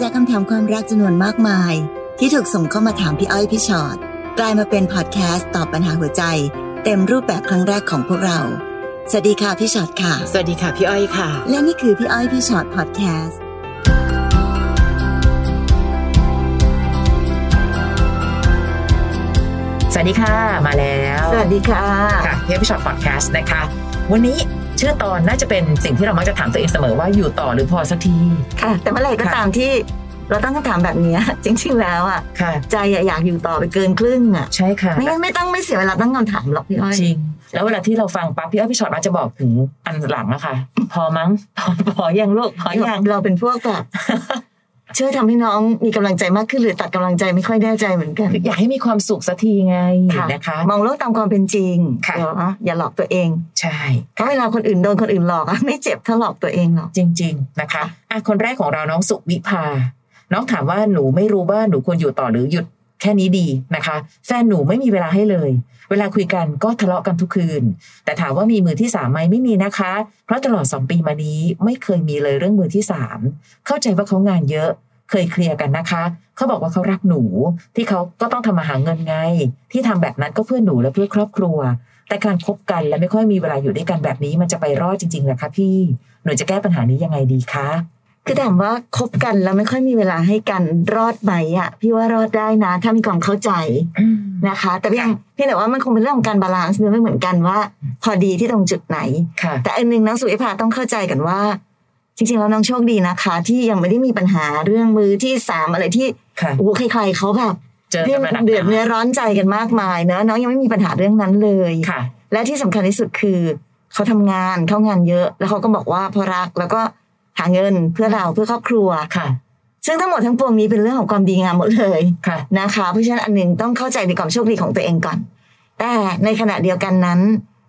จากคำถามความรักจำนวนมากมาย ที่ถูกส่งเข้ามาถามพี่อ้อยพี่ช็อตกลายมาเป็นพอดแคสต์ตอบปัญหาหัวใจ เต็มรูปแบบครั้งแรกของพวกเรา สวัสดีค่ะพี่ช็อตค่ะ สวัสดีค่ะพี่อ้อยค่ะ และนี่คือพี่อ้อยพี่ช็อตพอดแคสต์สวัสดีค่ะมาแล้ว สวัสดีค่ะค่ะพี่อ้อยพี่ช็อตพอดแคสต์นะคะ วันนี้ ชื่อตอนน่าจะเป็นสิ่งที่เรามักจะถามตัวเองเสมอว่าอยู่ต่อหรือพอสักทีค่ะ แต่เมื่อไหร่ก็ค่ะตามที่เราตั้งคำถามแบบเนี้ยจริง ๆ แล้วอะค่ะใจอะอยากอยู่ต่อไปเกินครึ่งอะใช่ค่ะไม่งั้นไม่ต้องไม่เสียเวลาตั้งคำถามหรอกพี่อ้อยจริง แล้วเวลาที่เราฟังปั๊บพี่อ้อยพี่ช็อตมักจะบอกถึงอันหลังอะค่ะ พอมั้งพอพอยังลูกพอยังเราเป็นพวกแบบ ช่วยทำให้น้องมีกำลังใจมากขึ้นหรือตัดกำลังใจไม่ค่อยแน่ใจเหมือนกัน อยากให้มีความสุขสักทีไงนะคะ มองโลกตามความเป็นจริงค่ะเดี๋ยวนะอย่าหลอกตัวเอง ใช่เพราะเวลาคนอื่นโดนคนอื่นหลอกอะไม่เจ็บเท่าหลอกตัวเองหรอกจริง ๆ นะคะอะคนแรกของเราน้องสุวิภาน้องถามว่าหนูไม่รู้ว่าหนูควรอยู่ต่อหรือหยุด แค่นี้ดีนะคะ แฟนหนูไม่มีเวลาให้เลย เวลาคุยกันก็ทะเลาะกันทุกคืน แต่ถามว่ามีมือที่สามไหมไม่มีนะคะ เพราะตลอดสองปีมานี้ไม่เคยมีเลยเรื่องมือที่สามเข้าใจว่าเขางานเยอะ เคยเคลียร์กันนะคะ เขาบอกว่าเขารักหนู ที่เขาก็ต้องทำมาหาเงินไง ที่ทำแบบนั้นก็เพื่อหนูและเพื่อครอบครัว แต่การคบกันและไม่ค่อยมีเวลาอยู่ด้วยกันแบบนี้มันจะไปรอดจริงๆหรอคะพี่หนูจะแก้ปัญหานี้ยังไงดีคะ คือถามว่าคบกันแล้วไม่ค่อยมีเวลาให้กันรอดไหมอะ พี่ว่ารอดได้นะ ถ้ามีความเข้าใจนะคะ แต่เพียงเพียงแต่ว่ามันคงเป็นเรื่องของการ balance ไม่เหมือนกันว่า พอดีที่ตรงจุดไหนค่ะแต่อันหนึ่งน้องสุวิภาต้องเข้าใจกันว่า จริงๆแล้วน้องโชคดีนะคะ ที่ยังไม่ได้มีปัญหาเรื่องมือที่สามอะไรที่ค่ะโอ้โหใครๆเขาแบบเจอเรื่องกันมาหนักเดือดเนื้อร้อนใจกันมากมายเนอะน้องยังไม่มีปัญหาเรื่องนั้นเลยค่ะและที่สำคัญที่สุดคือเขาทำงานเข้างานเยอะ แล้วเขาก็บอกว่าเพราะรักแล้วก็ หาเงินเพื่อเราเพื่อครอบครัวค่ะ ซึ่งทั้งหมดทั้งปวงนี้เป็นเรื่องของความดีงามหมดเลยค่ะนะคะ เพราะฉะนั้นอันหนึ่งต้องเข้าใจในความโชคดีของตัวเองก่อน แต่ในขณะเดียวกันนั้น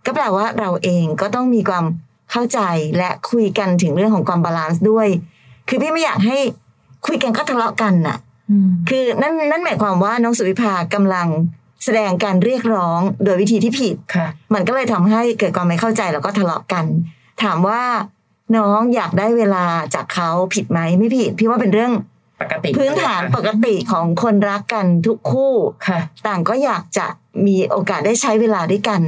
ก็แปลว่าเราเองก็ต้องมีความเข้าใจและคุยกันถึงเรื่องของความ balance ด้วย คือพี่ไม่อยากให้คุยกันก็ทะเลาะกันน่ะคือนั่นนั่นหมายความว่าน้องสุวิภากำลังแสดงการเรียกร้องโดยวิธีที่ผิดค่ะมันก็เลยทำให้เกิดความไม่เข้าใจแล้วก็ทะเลาะกัน ถามว่า น้องอยากได้เวลาจากเขาผิดไหมไม่ผิด พี่ว่าเป็นเรื่องปกติ พื้นฐานปกติของคนรักกันทุกคู่ค่ะ ต่างก็อยากจะมีโอกาสได้ใช้เวลาด้วยกัน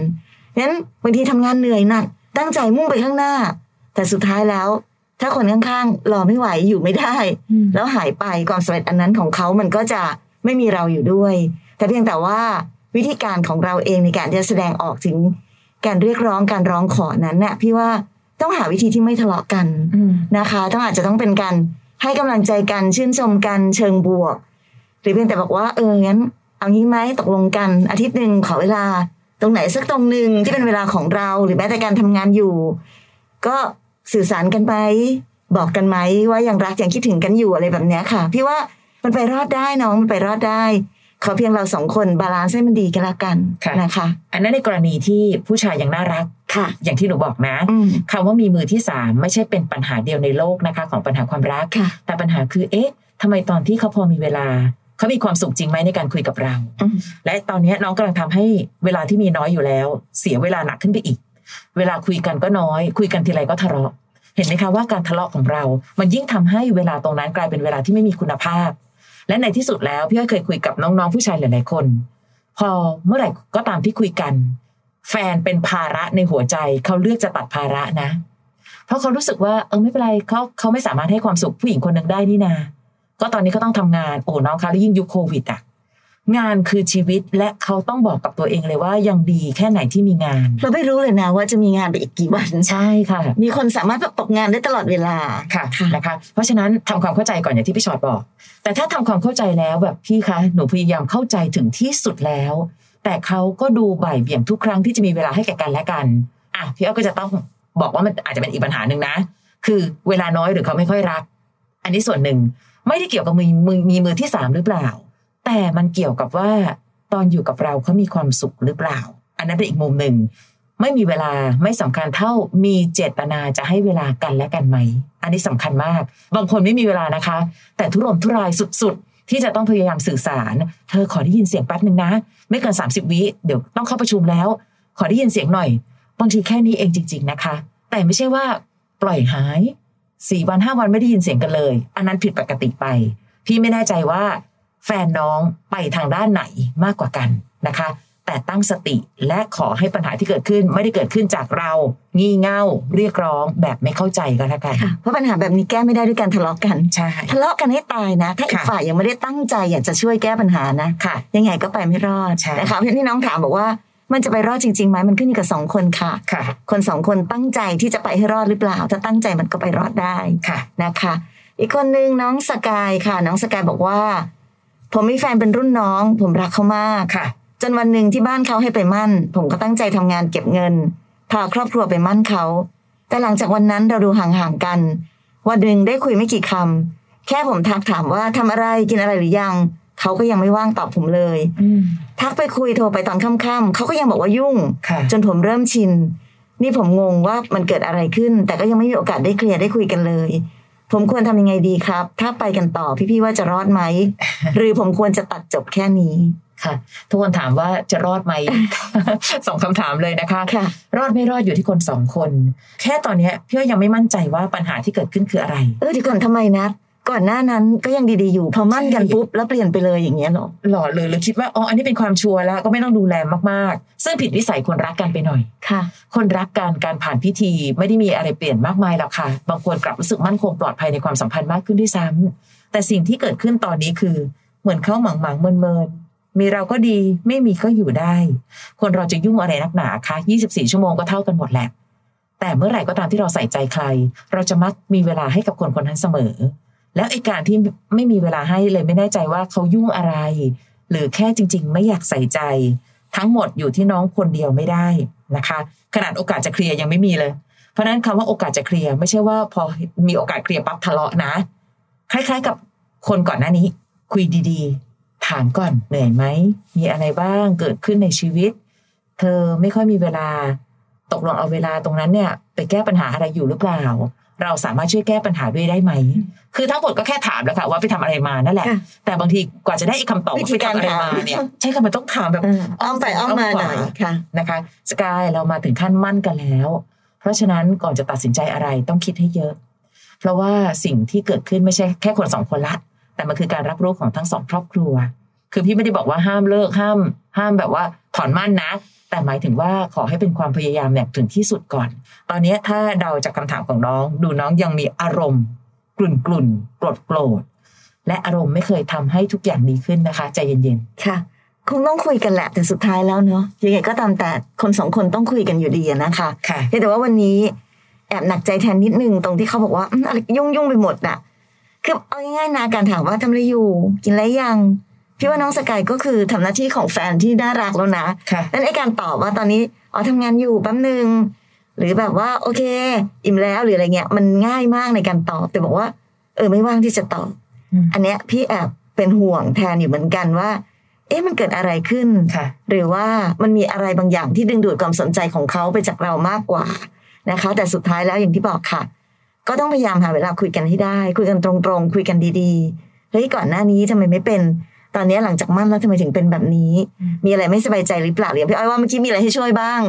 งั้นบางทีทำงานเหนื่อยหนักตั้งใจมุ่งไปข้างหน้า แต่สุดท้ายแล้ว ถ้าคนข้างๆรอไม่ไหวอยู่ไม่ได้อืมแล้วหายไปความสำเร็จอันนั้นของเขามันก็จะไม่มีเราอยู่ด้วย แต่เพียงแต่ว่าวิธีการของเราเองในการจะแสดงออกถึงการเรียกร้องการร้องขอนั้นน่ะพี่ว่า ต้องหาวิธีที่ไม่ทะเลาะกันอืมนะคะ ต้องอาจจะต้องเป็นการให้กำลังใจกันชื่นชมกันเชิงบวก หรือเพียงแต่บอกว่าเอองั้นเอางี้ไหมตกลงกัน อาทิตย์หนึ่งขอเวลา ตรงไหนสักตรงหนึ่งที่เป็นเวลาของเรา หรือแม้แต่การทำงานอยู่ ก็สื่อสารกันไป บอกกันไหมว่ายังรักยังคิดถึงกันอยู่อะไรแบบเนี้ยค่ะ พี่ว่ามันไปรอดได้น้องมันไปรอดได้ ขอเพียงเราสองคน balance ให้มันดีกันละกันค่ะนะคะ อันนั้นในกรณีที่ผู้ชายยังน่ารักค่ะ อย่างที่หนูบอกนะอืมคำว่ามีมือที่สามไม่ใช่เป็นปัญหาเดียวในโลกนะคะ ของปัญหาความรักค่ะแต่ปัญหาคือเอ๊ะทำไมตอนที่เขาพอมีเวลาเขามีความสุขจริงไหมในการคุยกับเราอืมและตอนนี้น้องกำลังทำให้เวลาที่มีน้อยอยู่แล้ว เสียเวลาหนักขึ้นไปอีก เวลาคุยกันก็น้อย คุยกันทีไรก็ทะเลาะ เห็นไหมคะว่าการทะเลาะของเรา มันยิ่งทำให้เวลาตรงนั้นกลายเป็นเวลาที่ไม่มีคุณภาพ และในที่สุดแล้วพี่อ้อยเคยคุยกับน้องๆผู้ชายหลายๆคน พอเมื่อไหร่ก็ตามที่คุยกัน แฟนเป็นภาระในหัวใจเขาเลือกจะตัดภาระนะ เพราะเขารู้สึกว่าเออไม่เป็นไรเขาเขาไม่สามารถให้ความสุขผู้หญิงคนหนึ่งได้นี่นา ก็ตอนนี้ก็ต้องทำงานโอ้น้องคะแล้วยิ่งยุคโควิดอะ งานคือชีวิตและเขาต้องบอกกับตัวเองเลยว่ายังดีแค่ไหนที่มีงาน เราไม่รู้เลยนะว่าจะมีงานไปอีกกี่วันใช่ค่ะ มีคนสามารถแบบตกงานได้ตลอดเวลาค่ะค่ะนะคะ เพราะฉะนั้นทำความเข้าใจก่อนอย่างที่พี่ชอตบอก แต่ถ้าทำความเข้าใจแล้วแบบพี่คะหนูพยายามเข้าใจถึงที่สุดแล้ว แต่เขาก็ดูบ่ายเบี่ยงทุกครั้งที่จะมีเวลาให้แก่กันและกันอะพี่อ้อยก็จะต้องบอกว่ามันอาจจะเป็นอีกปัญหาหนึ่งนะ คือเวลาน้อยหรือเขาไม่ค่อยรัก อันนี้ส่วนหนึ่งไม่ได้เกี่ยวกับมือมือมีมือที่สามหรือเปล่า แต่มันเกี่ยวกับว่า ตอนอยู่กับเราเขามีความสุขหรือเปล่า อันนั้นเป็นอีกมุมหนึ่ง ไม่มีเวลาไม่สำคัญเท่ามีเจตนาจะให้เวลากันและกันไหม อันนี้สำคัญมาก บางคนไม่มีเวลานะคะ แต่ทุรนทุรายสุดๆ ที่จะต้องพยายามสื่อสาร เธอขอได้ยินเสียงแป๊บหนึ่งนะ ไม่เกิน 30 วิเดี๋ยวต้องเข้าประชุมแล้ว ขอได้ยินเสียงหน่อย บางทีแค่นี้เองจริง ๆนะคะ แต่ไม่ใช่ว่า ปล่อยหายสี่วันห้าวันไม่ได้ยินเสียงกันเลย อันนั้นผิดปกติไป พี่ไม่แน่ใจว่า แฟนน้องไปทางด้านไหนมากกว่ากันนะคะ แต่ตั้งสติและขอให้ปัญหาที่เกิดขึ้นไม่ได้เกิดขึ้นจากเรา งี่เง่าเรียกร้องแบบไม่เข้าใจก็แล้วกันค่ะเพราะปัญหาแบบนี้แก้ไม่ได้ด้วยการทะเลาะกันใช่ทะเลาะกันให้ตายนะ ถ้าอีกค่ะฝ่ายยังไม่ได้ตั้งใจอยากจะช่วยแก้ปัญหานะค่ะ ยังไงก็ไปไม่รอดใช่นะคะเพราะที่น้องถามบอกว่ามันจะไปรอดจริงๆไหมมันขึ้นอยู่กับสองคนค่ะค่ะ คนสองคนตั้งใจที่จะไปให้รอดหรือเปล่า ถ้าตั้งใจมันก็ไปรอดได้ค่ะนะคะ อีกคนนึงน้องสกายค่ะ น้องสกายบอกว่า ผมมีแฟนเป็นรุ่นน้อง ผมรักเขามากค่ะ จนวันหนึ่งที่บ้านเขาให้ไปมั่น ผมก็ตั้งใจทำงานเก็บเงิน พาครอบครัวไปมั่นเขา แต่หลังจากวันนั้นเราดูห่างๆกัน วันหนึ่งได้คุยไม่กี่คำแค่ผมทักถามว่าทำอะไรกินอะไรหรือยัง เขาก็ยังไม่ว่างตอบผมเลยอืมทักไปคุยโทรไปตอนค่ำๆเขาก็ยังบอกว่ายุ่งค่ะจนผมเริ่มชิน นี่ผมงงว่ามันเกิดอะไรขึ้น แต่ก็ยังไม่มีโอกาสได้เคลียร์ได้คุยกันเลย ผมควรทำยังไงดีครับ ถ้าไปกันต่อพี่ๆว่าจะรอดไหม หรือผมควรจะตัดจบแค่นี้ค่ะ ทุกคนถามว่าจะรอดไหมสองคำถามเลยนะคะค่ะรอดไม่รอดอยู่ที่คนสองคน แค่ตอนเนี้ยพี่ว่ายังไม่มั่นใจว่าปัญหาที่เกิดขึ้นคืออะไร เออเดี๋ยวก่อนทำไมนะ ก่อนหน้านั้นก็ยังดีๆอยู่พอมั่นกันใช่ปุ๊บแล้วเปลี่ยนไปเลยอย่างเงี้ยเหรอหล่อเลยหรือคิดว่าอ๋ออันนี้เป็นความชัวร์แล้วก็ไม่ต้องดูแลมากๆ ซึ่งผิดวิสัยคนรักกันไปหน่อยค่ะ คนรักกันการผ่านพิธีไม่ได้มีอะไรเปลี่ยนมากมายหรอกค่ะ บางคนกลับรู้สึกมั่นคงปลอดภัยในความสัมพันธ์มากขึ้นด้วยซ้ำแต่สิ่งที่เกิดขึ้นตอนนี้คือ เหมือนเขาหมังหมังๆเมินเมินๆมีเราก็ดีไม่มีก็อยู่ได้ คนเราจะยุ่งอะไรนักหนาคะ24 ชั่วโมงก็เท่ากันหมดแหละแต่เมื่อไหร่ก็ตามที่เราใส่ใจใคร เราจะมักมีเวลาให้กับคนคนนั้นเสมอ แล้วไอ้การที่ไม่มีเวลาให้เลยไม่แน่ใจว่าเขายุ่งอะไร หรือแค่จริง ๆ ไม่อยากใส่ใจ ทั้งหมดอยู่ที่น้องคนเดียวไม่ได้นะคะ ขนาดโอกาสจะเคลียร์ยังไม่มีเลย เพราะฉะนั้นคำว่าโอกาสจะเคลียร์ไม่ใช่ว่าพอมีโอกาสเคลียร์ปั๊บทะเลาะนะ คล้าย ๆ กับคนก่อนหน้านี้ คุยดีๆ ถามก่อนเหนื่อยไหมมีอะไรบ้างเกิดขึ้นในชีวิต เธอไม่ค่อยมีเวลา ตกลงเอาเวลาตรงนั้นเนี่ย ไปแก้ปัญหาอะไรอยู่หรือเปล่า เราสามารถช่วยแก้ปัญหาด้วยได้ไหม คือทั้งหมดก็แค่ถามแล้วค่ะว่าไปทำอะไรมานั่นแหละค่ะแต่บางทีกว่าจะได้ไอ้คำตอบวิว่าธีไปการทำอะไรมาถามเนี่ยใช่ค่ะมันต้องถามแบบเอออ้อมไปอ้อมมาหน่อยค่ะนะคะสกายเรามาถึงขั้นมั่นกันแล้ว เพราะฉะนั้นก่อนจะตัดสินใจอะไรต้องคิดให้เยอะ เพราะว่าสิ่งที่เกิดขึ้นไม่ใช่แค่คนสองคนละ แต่มันคือการรับรู้ของทั้งสองครอบครัว คือพี่ไม่ได้บอกว่าห้ามเลิกห้าม ห้ามแบบว่าถอนมั่นนะ แต่หมายถึงว่าขอให้เป็นความพยายามแบบถึงที่สุดก่อน ตอนนี้ถ้าเดาจากคำถามของน้อง ดูน้องยังมีอารมณ์ กลุ่นกลุ่นๆโกรธโกรธและอารมณ์ไม่เคยทำให้ทุกอย่างดีขึ้นนะคะใจเย็นค่ะ คงต้องคุยกันแหละแต่สุดท้ายแล้วเนาะยังไงก็ตามแต่คนสองคนต้องคุยกันอยู่ดีอะนะคะๆค่ะเพียงแต่ว่าวันนี้แอบหนักใจแทนนิดนึงตรงที่เขาบอกว่าอืมอะไรยุ่งยุ่งไปหมดน่ะคือเอาง่ายๆนะการถามว่าทำอะไรอยู่ กินอะไรยัง พี่ว่าน้องสกายก็คือทำหน้าที่ของแฟนที่น่ารักแล้วนะค่ะนั่นไอการตอบว่าตอนนี้อ๋อทำงานอยู่แป๊บนึงหรือแบบว่าโอเค อิ่มแล้วหรืออะไรเงี้ย มันง่ายมากในการตอบ แต่บอกว่า เออไม่ว่างที่จะตอบอืมอันเนี้ยพี่แอบเป็นห่วงแทนอยู่เหมือนกันว่า เอ๊ะมันเกิดอะไรขึ้นค่ะหรือว่ามันมีอะไรบางอย่างที่ดึงดูดความสนใจของเขาไปจากเรามากกว่านะคะ แต่สุดท้ายแล้วอย่างที่บอกค่ะ ก็ต้องพยายามหาเวลาคุยกันให้ได้ คุยกันตรงๆ คุยกันดีๆเฮ้ยก่อนหน้านี้ทำไมไม่เป็น ตอนนี้หลังจากมั่นแล้วทำไมถึงเป็นแบบนี้อืมมีอะไรไม่สบายใจหรือเปล่าหรืออย่างพี่อ้อยว่าเมื่อกี้มีอะไรให้ช่วยบ้าง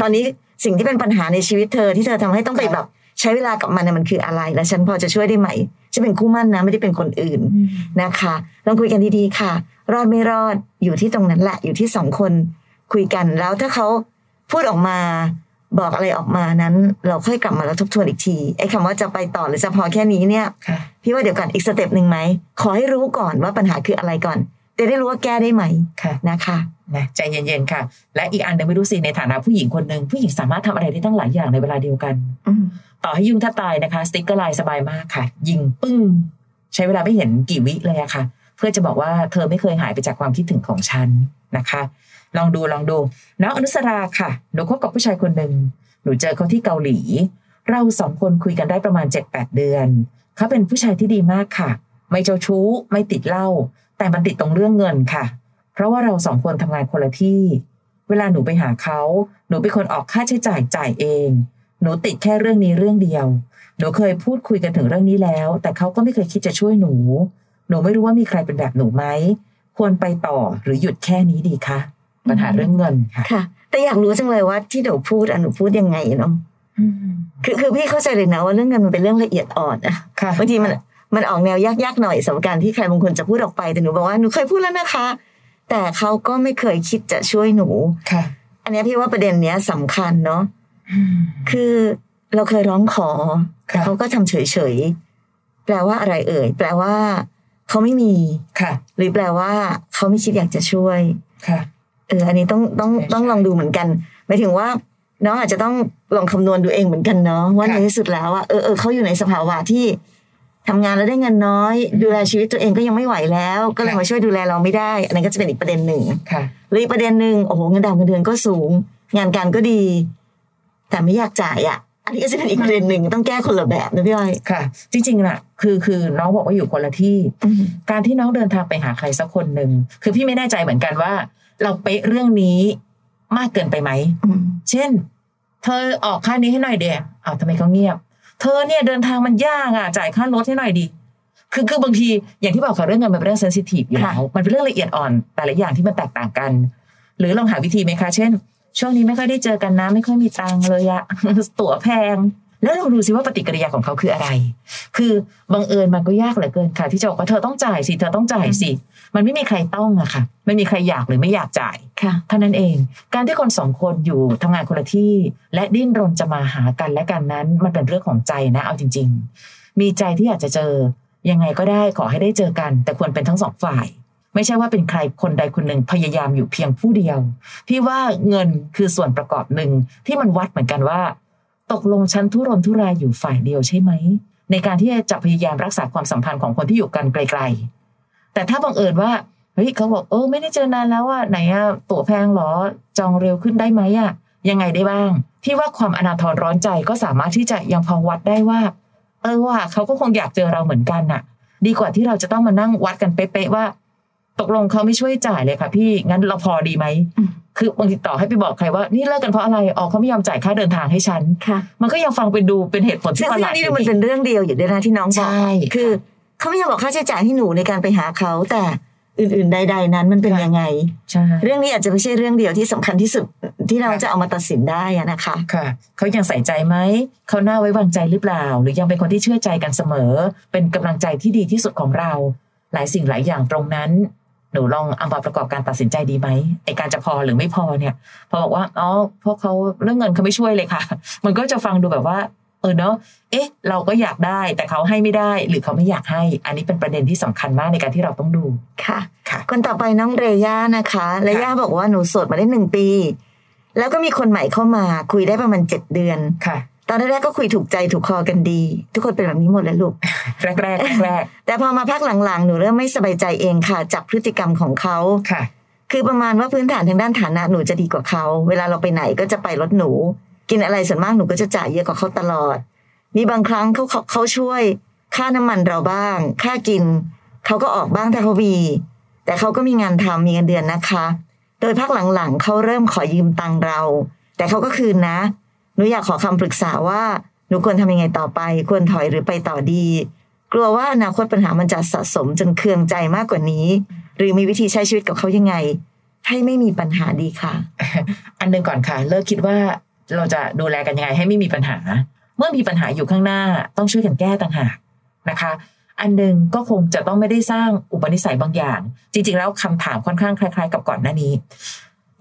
ตอนนี้สิ่งที่เป็นปัญหาในชีวิตเธอที่เธอทำให้ต้องไปค่ะแบบใช้เวลากับมันน่ะมันคืออะไร และฉันพอจะช่วยได้ไหมฉันเป็นคู่มั่นนะไม่ได้เป็นคนอื่นนะคะลองคุยกันดีๆค่ะ รอดไม่รอดอยู่ที่ตรงนั้นแหละอยู่ที่สองคนคุยกันแล้วถ้าเขาพูดออกมา บอกอะไรออกมานั้น เราค่อยกลับมาแล้วทบทวนอีกทีไอ้คำว่าจะไปต่อหรือจะพอแค่นี้เนี่ยค่ะพี่ว่าเดี๋ยวก่อนอีก step หนึ่งไหมขอให้รู้ก่อนว่าปัญหาคืออะไรก่อนจะได้รู้ว่าแก้ได้ไหมค่ะนะคะนะใจเย็นๆค่ะ และอีกอันหนึ่งไม่รู้สิในฐานะผู้หญิงคนหนึ่งผู้หญิงสามารถทำอะไรได้ตั้งหลายอย่างในเวลาเดียวกันอืมต่อให้ยุ่งแทบตายนะคะ สติ๊กเกอร์ไลน์สบายมากค่ะ ยิงปึ้ง ใช้เวลาไม่เห็นกี่วิเลยอะค่ะ เพื่อจะบอกว่าเธอไม่เคยหายไปจากความคิดถึงของฉันนะคะ ลองดูลองดูน้องอนุสราค่ะหนูคบกับผู้ชายคนหนึ่งหนูเจอเขาที่เกาหลี เราสองคนคุยกันได้ประมาณ 7-8 เดือน เขาเป็นผู้ชายที่ดีมากค่ะ ไม่เจ้าชู้ ไม่ติดเหล้าแต่มันติดตรงเรื่องเงินค่ะ เพราะว่าเราสองคนทำงานคนละที่ เวลาหนูไปหาเขาหนูเป็นคนออกค่าใช้จ่ายจ่ายเอง หนูติดแค่เรื่องนี้เรื่องเดียว หนูเคยพูดคุยกันถึงเรื่องนี้แล้ว แต่เขาก็ไม่เคยคิดจะช่วยหนู หนูไม่รู้ว่ามีใครเป็นแบบหนูไหมควรไปต่อหรือหยุดแค่นี้ดีคะ ปัญหาเรื่องเงินค่ะค่ะ แต่อยากรู้จังเลยว่าที่หนูพูดอะหนูพูดยังไงเนาะอืมคือคือพี่เข้าใจเลยนะว่าเรื่องเงินมันเป็นเรื่องละเอียดอ่อนอะค่ะบางทีมันมันออกแนวยากๆหน่อยสำหรับการที่ใครบางคนจะพูดออกไปแต่หนูบอกว่าหนูเคยพูดแล้วนะคะ แต่เขาก็ไม่เคยคิดจะช่วยหนูค่ะ อันเนี้ยพี่ว่าประเด็นเนี้ยสำคัญเนาะอืมคือเราเคยร้องขอค่ะแต่เขาก็ทำเฉยๆแปลว่าอะไรเอ่ย แปลว่าเขาไม่มีค่ะ หรือแปลว่าเขาไม่คิดอยากจะช่วยค่ะ เอออันนี้ต้องต้องใช่ต้องใช่ลองดูเหมือนกันหมายถึงว่าน้องอาจจะต้องลองคำนวณดูเองเหมือนกันเนาะว่าค่ะในที่สุดแล้วอะเออเออเขาอยู่ในสภาวะที่ทำงานแล้วได้เงินน้อย ดูแลชีวิตตัวเองก็ยังไม่ไหวแล้ว ก็เลยมาช่วยดูแลเราไม่ได้ อันนั้นก็จะเป็นอีกประเด็นหนึ่งค่ะหรืออีกประเด็นหนึ่งโอ้โหเงินดาวเงินเดือนก็สูง งานการก็ดี แต่ไม่อยากจ่ายอะอันนี้ก็จะเป็นอีกประเด็นหนึ่งต้องแก้คนละแบบนะพี่อ้อยค่ะ จริงๆน่ะ คือคือน้องบอกว่าอยู่คนละที่อืมการที่น้องเดินทางไปหาใครสักคนหนึ่งคือพี่ไม่แน่ใจเหมือนกันว่า เราเป๊ะเรื่องนี้มากเกินไปไหมอืมเช่น เธอออกค่านี้ให้หน่อยเดียอ้าวทำไมเขาเงียบ เธอเนี่ยเดินทางมันยากอะ จ่ายค่ารถให้หน่อยดิคือคือบางทีอย่างที่บอกค่ะเรื่องเงินมันเป็นเรื่องเซนซิทีฟอยู่แล้วมันเป็นเรื่องละเอียดอ่อน แต่ละอย่างที่มันแตกต่างกัน หรือลองหาวิธีไหมคะ เช่น ช่วงนี้ไม่ค่อยได้เจอกันนะ ไม่ค่อยมีตังค์เลยอะตั๋วแพง แล้วลองดูซิว่าปฏิกิริยาของเขาคืออะไร คือบังเอิญมันก็ยากเหลือเกินค่ะ ที่จะบอกว่าเธอต้องจ่ายสิเธอต้องจ่ายสิ มันไม่มีใครต้องอะค่ะ ไม่มีใครอยากหรือไม่อยากจ่ายค่ะเท่านั้นเอง การที่คนสองคนอยู่ทำงานคนละที่ และดิ้นรนจะมาหากันและกันนั้น มันเป็นเรื่องของใจนะเอาจริง ๆ มีใจที่อยากจะเจอ ยังไงก็ได้ขอให้ได้เจอกัน แต่ควรเป็นทั้งสองฝ่ายไม่ใช่ว่าเป็นใครคนใดคนหนึ่งพยายามอยู่เพียงผู้เดียว พี่ว่าเงินคือส่วนประกอบหนึ่งที่มันวัดเหมือนกันว่า ตกลงฉันทุรนทุรายอยู่ฝ่ายเดียวใช่ไหม ในการที่จะพยายามรักษาความสัมพันธ์ของคนที่อยู่กันไกล ๆ แต่ถ้าบังเอิญว่าเฮ้ยเขาบอกเออไม่ได้เจอนานแล้วอะไหนอะตั๋วแพงเหรอจองเร็วขึ้นได้ไหมอะยังไงได้บ้างพี่ว่าความอนาทรร้อนใจก็สามารถที่จะยังพอวัดได้ว่า เออว่าเขาก็คงอยากเจอเราเหมือนกันน่ะ ดีกว่าที่เราจะต้องมานั่งวัดกันเป๊ะๆว่า ตกลงเขาไม่ช่วยจ่ายเลยค่ะพี่งั้นเราพอดีไหม คือบางทีต่อให้ไปบอกใครว่านี่เลิกกันเพราะอะไรอ๋อเขาไม่ยอมจ่ายค่าเดินทางให้ฉันค่ะมันก็ยังฟังเป็นดูเป็นเหตุผลซึ่ที่งประหซึ่งลาอัดนนี้มันเป็นเรื่องเดียวอยู่ด้วยนะที่น้องบอกใช่คือเขาไม่ยอมบอกค่าใช้จ่ายให้หนูในการไปหาเขาแต่อื่นๆใด ๆ นั้นมันเป็นยังไงใช่เรื่องนี้อาจจะไม่ใช่เรื่องเดียวที่สำคัญที่สุดที่เราจะเอามาตัดสินได้อะนะคะค่ะเขายังใส่ใจไหมเขาน่าไว้วางใจหรือเปล่า หรือยังเป็นคนที่เชื่อใจกันเสมอ เป็นกำลังใจที่ดีที่สุดของเรา หลายสิ่งหลายอย่างตรงนั้น หนูลองเอามาประกอบการตัดสินใจดีไหมไอการจะพอหรือไม่พอเนี่ยพอบอกว่าอ๋อเพราะเขาเรื่องเงินเขาไม่ช่วยเลยค่ะ มันก็จะฟังดูแบบว่าเออเนาะ เอ๊ะ เราก็อยากได้แต่เขาให้ไม่ได้ หรือเขาไม่อยากให้ อันนี้เป็นประเด็นที่สำคัญมากในการที่เราต้องดู ค่ะ ค่ะ คนต่อไปน้องเรย่านะคะ เรย่าบอกว่าหนูโสดมาได้หนึ่งปี แล้วก็มีคนใหม่เข้ามาคุยได้ประมาณเจ็ดเดือน ค่ะต อนแรกๆก็คุยถูกใจถูกคอกันดี ทุกคนเป็นแบบนี้หมดเลยลูกแรกแรกแรกแต่พอมาพักหลังๆหนูเริ่มไม่สบายใจเองค่ะจากพฤติกรรมของเขาๆค่ะ คือประมาณว่าพื้นฐานทางด้านฐานะหนูจะดีกว่าเขา เวลาเราไปไหนก็จะไปรถหนู กินอะไรส่วนมากหนูก็จะจ่ายเยอะกว่าเขาตลอด มีบางครั้งเขาเขาเขาช่วย ค่าน้ำมันเราบ้าง ค่ากินเขาก็ออกบ้างถ้าเขามีแต่เขาก็มีงานทำมีเงินเดือนนะคะ โดยพักหลังๆเขาเริ่มขอยืมตังค์เรา แต่เขาก็คืนนะ หนูอยากขอคำปรึกษาว่าหนูควรทำยังไงต่อไป ควรถอยหรือไปต่อดี กลัวว่าอนาคตปัญหามันจะสะสมจนเคืองใจมากกว่านี้ หรือมีวิธีใช้ชีวิตกับเขายังไง ให้ไม่มีปัญหาดีค่ะ อันหนึ่งก่อนค่ะ เลิกคิดว่าเราจะดูแลกันยังไงให้ไม่มีปัญหา เมื่อมีปัญหาอยู่ข้างหน้าต้องช่วยกันแก้ต่างหากนะคะ อันหนึ่งก็คงจะต้องไม่ได้สร้างอุปนิสัยบางอย่าง จริง ๆ แล้วคำถามค่อนข้างคล้าย ๆ กับก่อนหน้านี้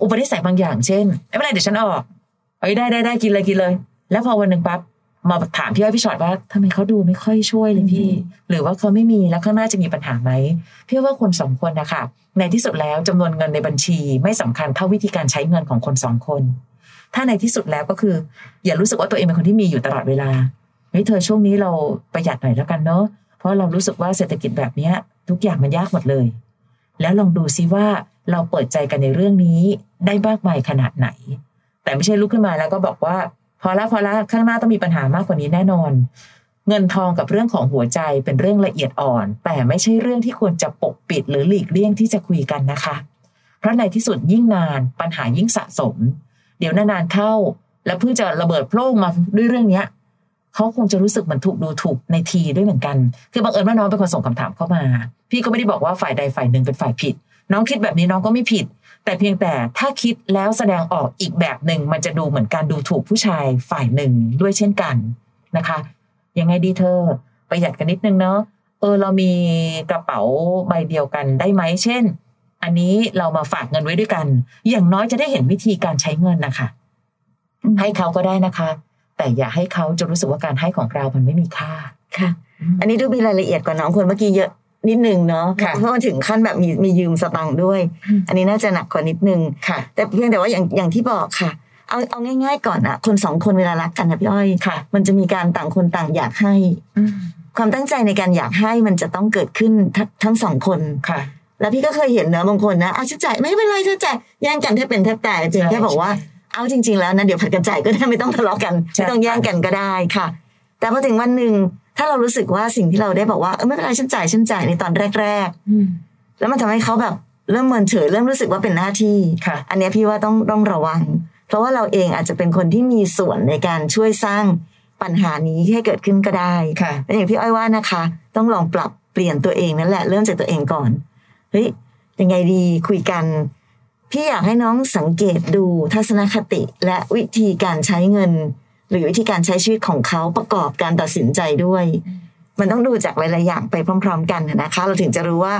อุปนิสัยบางอย่างเช่นไม่เป็นไรเดี๋ยวฉันออก เอ้ยได้ได้ได้กินเลยกินเลย แล้วพอวันหนึ่งปั๊บมาถามพี่อ้อยพี่ชอตว่าทำไมเขาดูไม่ค่อยช่วยเลยพี่ หรือว่าเขาไม่มีแล้วข้างหน้าจะมีปัญหาไหมพี่ว่าคนสองคนนะคะในที่สุดแล้วจำนวนเงินในบัญชีไม่สำคัญเท่าวิธีการใช้เงินของคนสองคน ถ้าในที่สุดแล้วก็คือ อย่ารู้สึกว่าตัวเองเป็นคนที่มีอยู่ตลอดเวลาเฮ้ยเธอช่วงนี้เราประหยัดหน่อยแล้วกันเนาะเพราะเรารู้สึกว่าเศรษฐกิจแบบเนี้ย ทุกอย่างมันยากหมดเลย แล้วลองดูซิว่าเราเปิดใจกันในเรื่องนี้ได้มากมายขนาดไหน แต่ไม่ใช่ลุกขึ้นมาแล้วก็บอกว่า พอละพอละข้างหน้าต้องมีปัญหามากกว่านี้แน่นอน เงินทองกับเรื่องของหัวใจเป็นเรื่องละเอียดอ่อน แต่ไม่ใช่เรื่องที่ควรจะปกปิดหรือหลีกเลี่ยงที่จะคุยกันนะคะ เพราะในที่สุดยิ่งนานปัญหายิ่งสะสม เดี๋ยวนานๆเข้า แล้วเพิ่งจะระเบิดโพล่งมาด้วยเรื่องเนี้ยเขาคงจะรู้สึกเหมือนถูกดูถูกในทีด้วยเหมือนกัน คือบังเอิญว่าน้องเป็นคนส่งคำถามเข้ามา พี่ก็ไม่ได้บอกว่าฝ่ายใดฝ่ายหนึ่งเป็นฝ่ายผิด น้องคิดแบบนี้น้องก็ไม่ผิด แต่เพียงแต่ถ้าคิดแล้วแสดงออกอีกแบบหนึ่งมันจะดูเหมือนการดูถูกผู้ชายฝ่ายหนึ่งด้วยเช่นกันนะคะยังไงดีเธอ ประหยัดกันนิดนึงเนาะเออเรามีกระเป๋าใบเดียวกันได้ไหมเช่น อันนี้เรามาฝากเงินไว้ด้วยกัน อย่างน้อยจะได้เห็นวิธีการใช้เงินนะคะให้เขาก็ได้นะคะ แต่อย่าให้เขาจะรู้สึกว่าการให้ของเรามันไม่มีค่าค่ะ อันนี้ดูมีรายละเอียดกว่าน้องคนเมื่อกี้เยอะ นิดนึงเนาะค่ะเพราะมันถึงขั้นแบบมีมียืมสตังค์ด้วยอืมอันนี้น่าจะหนักกว่านิดนึงค่ะ แต่เพียงแต่ว่าอย่างอย่างที่บอกค่ะ เอาเอาง่าย ๆ ก่อนอะคนสองคนเวลารักกันนะพี่อ้อยค่ะ มันจะมีการต่างคนต่างอยากให้อืมความตั้งใจในการอยากให้มันจะต้องเกิดขึ้นทั้งทั้งสองคนค่ะ แล้วพี่ก็เคยเห็นเนอะบางคนนะเอาฉันจ่ายไม่เป็นไรฉันจ่ายแย่งกันแทบเป็นแทบตายเพียงแค่บอกว่าเอาจริง ๆ แล้วนะเดี๋ยวผัดกันจ่ายก็ได้ไม่ต้องทะเลาะกันใช่ไม่ต้องแย่งกันก็ได้ค่ะ แต่พอถึงวันหนึ่ง ถ้าเรารู้สึกว่าสิ่งที่เราได้บอกว่าเออไม่เป็นไรฉันจ่ายฉันจ่ายในตอนแรกอืมๆแล้วมันทำให้เขาแบบเริ่มเมินเฉยเริ่มรู้สึกว่าเป็นหน้าที่ค่ะอันเนี้ยพี่ว่าต้องต้องระวัง เพราะว่าเราเองอาจจะเป็นคนที่มีส่วนในการช่วยสร้างปัญหานี้ให้เกิดขึ้นก็ได้ค่ะแล้วอย่างพี่อ้อยว่านะคะ ต้องลองปรับเปลี่ยนตัวเองนั่นแหละเริ่มจากตัวเองก่อนเฮ้ยยังไงดีคุยกัน พี่อยากให้น้องสังเกตดูทัศนคติและวิธีการใช้เงิน หรือวิธีการใช้ชีวิตของเขาประกอบการตัดสินใจด้วย มันต้องดูจากหลายๆอย่างไปพร้อม ๆ กันน่ะนะคะ เราถึงจะรู้ว่า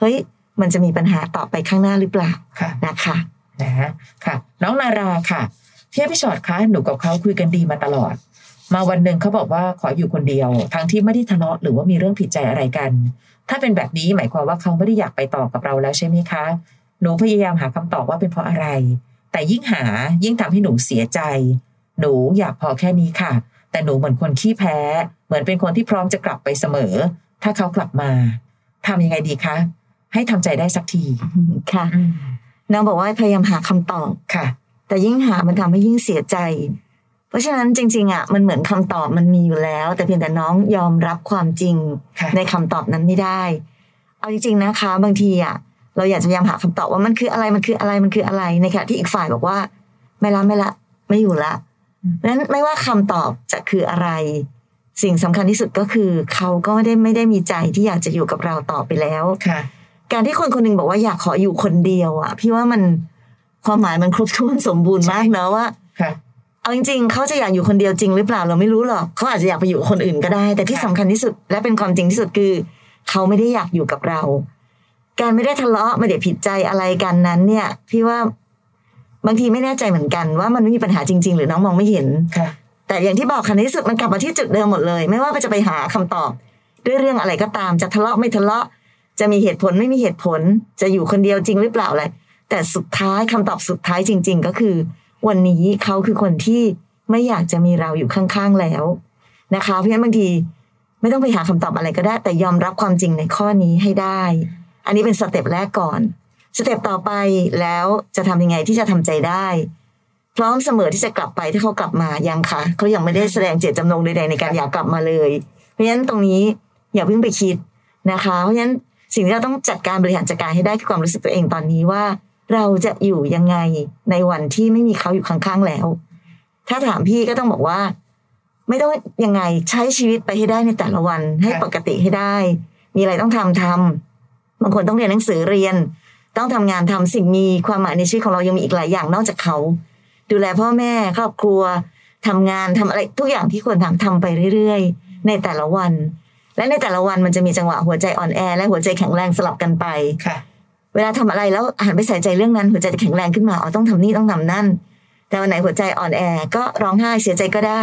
เฮ้ย มันจะมีปัญหาต่อไปข้างหน้าหรือเปล่าค่ะนะคะนะฮะค่ะ น้องนาราค่ะพี่พี่ชอดคะหนูกับเขาคุยกันดีมาตลอด มาวันหนึ่งเขาบอกว่าขออยู่คนเดียว ทั้งที่ไม่ได้ทะเลาะหรือว่ามีเรื่องผิดใจอะไรกัน ถ้าเป็นแบบนี้หมายความว่าเขาไม่ได้อยากไปต่อกับเราแล้วใช่ไหมคะ หนูพยายามหาคำตอบว่าเป็นเพราะอะไร แต่ยิ่งหายิ่งทำให้หนูเสียใจ หนูอยากพอแค่นี้ค่ะ แต่หนูเหมือนคนขี้แพ้ เหมือนเป็นคนที่พร้อมจะกลับไปเสมอ ถ้าเขากลับมาทำยังไงดีคะให้ทำใจได้สักทีค่ะอืมน้องบอกว่าพยายามหาคำตอบค่ะ แต่ยิ่งหามันทำให้ยิ่งเสียใจ เพราะฉะนั้นจริง ๆอะมันเหมือนคำตอบมันมีอยู่แล้ว แต่เพียงแต่น้องยอมรับความจริงค่ะในคำตอบนั้นไม่ได้ เอาจริง ๆนะคะ บางทีอะเราอยากจะพยายามหาคำตอบว่ามันคืออะไรมันคืออะไรมันคืออะไรในขณะที่อีกฝ่ายบอกว่า ไม่ละไม่ละ ไม่อยู่ละ อืมเพราะฉะนั้นไม่ว่าคำตอบจะคืออะไร สิ่งสำคัญที่สุดก็คือ เขาก็ไม่ได้ไม่ได้มีใจที่อยากจะอยู่กับเราต่อไปแล้วค่ะ การที่คนคนหนึ่งบอกว่าอยากขออยู่คนเดียวอะ พี่ว่ามันความหมายมันครบถ้วนสมบูรณ์มากเนอะว่าค่ะเอาจริงๆเขาจะอยากอยู่คนเดียวจริงหรือเปล่าเราไม่รู้หรอกเขาอาจจะอยากไปอยู่กับคนอื่นก็ได้ แต่ที่ค่ะสำคัญที่สุด และเป็นความจริงที่สุดคือ เขาไม่ได้อยากอยู่กับเรา การไม่ได้ทะเลาะไม่ได้ผิดใจอะไรกันนั้น เนี่ย พี่ว่า บางทีไม่แน่ใจเหมือนกันว่ามันไม่มีปัญหาจริง ๆ หรือน้องมองไม่เห็นค่ะ แต่อย่างที่บอกค่ะในที่สุดมันกลับมาที่จุดเดิมหมดเลย ไม่ว่าจะไปหาคำตอบ ด้วยเรื่องอะไรก็ตามจะทะเลาะไม่ทะเลาะ จะมีเหตุผลไม่มีเหตุผล จะอยู่คนเดียวจริงหรือเปล่าอะไรแต่สุดท้ายคำตอบสุดท้ายจริง ๆ ก็คือ วันนี้เขาคือคนที่ไม่อยากจะมีเราอยู่ข้างๆแล้วนะคะ เพราะฉะนั้นบางทีไม่ต้องไปหาคำตอบอะไรก็ได้ แต่ยอมรับความจริงในข้อนี้ให้ได้ อันนี้เป็น step แรกก่อน step ต่อไปแล้วจะทำยังไงที่จะทำใจได้ พร้อมเสมอที่จะกลับไปถ้าเขากลับมายังค่ะเขายังไม่ได้แสดงเจตจำนงใดๆในการอยากกลับมาเลย เพราะฉะนั้นตรงนี้อย่าเพิ่งไปคิดนะคะ เพราะฉะนั้นสิ่งที่เราต้องจัดการบริหารจัดการให้ได้คือความรู้สึกตัวเองตอนนี้ว่า เราจะอยู่ยังไงในวันที่ไม่มีเขาอยู่ข้างๆแล้ว ถ้าถามพี่ก็ต้องบอกว่า ไม่ต้องยังไงใช้ชีวิตไปให้ได้ในแต่ละวันให้ค่ะปกติให้ได้ มีอะไรต้องทำทำบางคนต้องเรียนหนังสือเรียน ต้องทำงานทำสิ่งมีความหมายในชีวิตของเรายังมีอีกหลายอย่างนอกจากเขา ดูแลพ่อแม่ครอบครัวทำงานทำอะไรทุกอย่างที่ควรทำทำไปเรื่อยๆ ในแต่ละวัน และในแต่ละวันมันจะมีจังหวะหัวใจอ่อนแอและหัวใจแข็งแรงสลับกันไปค่ะ เวลาทำอะไรแล้วหันไปใส่ใจเรื่องนั้น หัวใจจะแข็งแรงขึ้นมาอ๋อต้องทำนี่ต้องทำนั่น แต่วันไหนหัวใจอ่อนแอ ก็ร้องไห้เสียใจก็ได้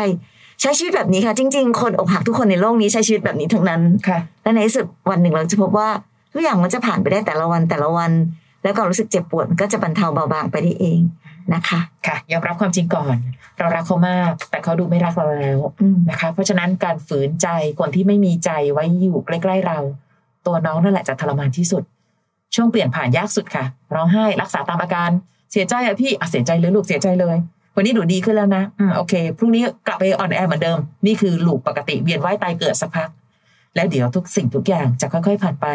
ใช้ชีวิตแบบนี้ค่ะ จริง ๆ คนอกหักทุกคนในโลกนี้ใช้ชีวิตแบบนี้ทั้งนั้นค่ะและในที่สุดวันหนึ่งเราจะพบว่า ทุกอย่างมันจะผ่านไปได้แต่ละวันแต่ละวัน แล้วความรู้สึกเจ็บปวดมันก็จะบรรเทาเบาบางไปได้เองนะคะค่ะยอมรับความจริงก่อน เรารักเขามาก แต่เขาดูไม่รักเราแล้วอืมนะคะ เพราะฉะนั้นการฝืนใจคนที่ไม่มีใจไว้อยู่ใกล้ๆเรา ตัวน้องนั่นแหละจะทรมานที่สุด ช่วงเปลี่ยนผ่านยากสุดค่ะร้องไห้รักษาตามอาการเสียใจอะพี่อะเสียใจเลยลูกเสียใจเลย วันนี้หนูดีขึ้นแล้วนะอืมโอเคพรุ่งนี้กลับไปอ่อนแอเหมือนเดิม นี่คือลูกปกติเวียนว่ายตายเกิดสักพัก แล้วเดี๋ยวทุกสิ่งทุกอย่างจะค่อยๆผ่านไป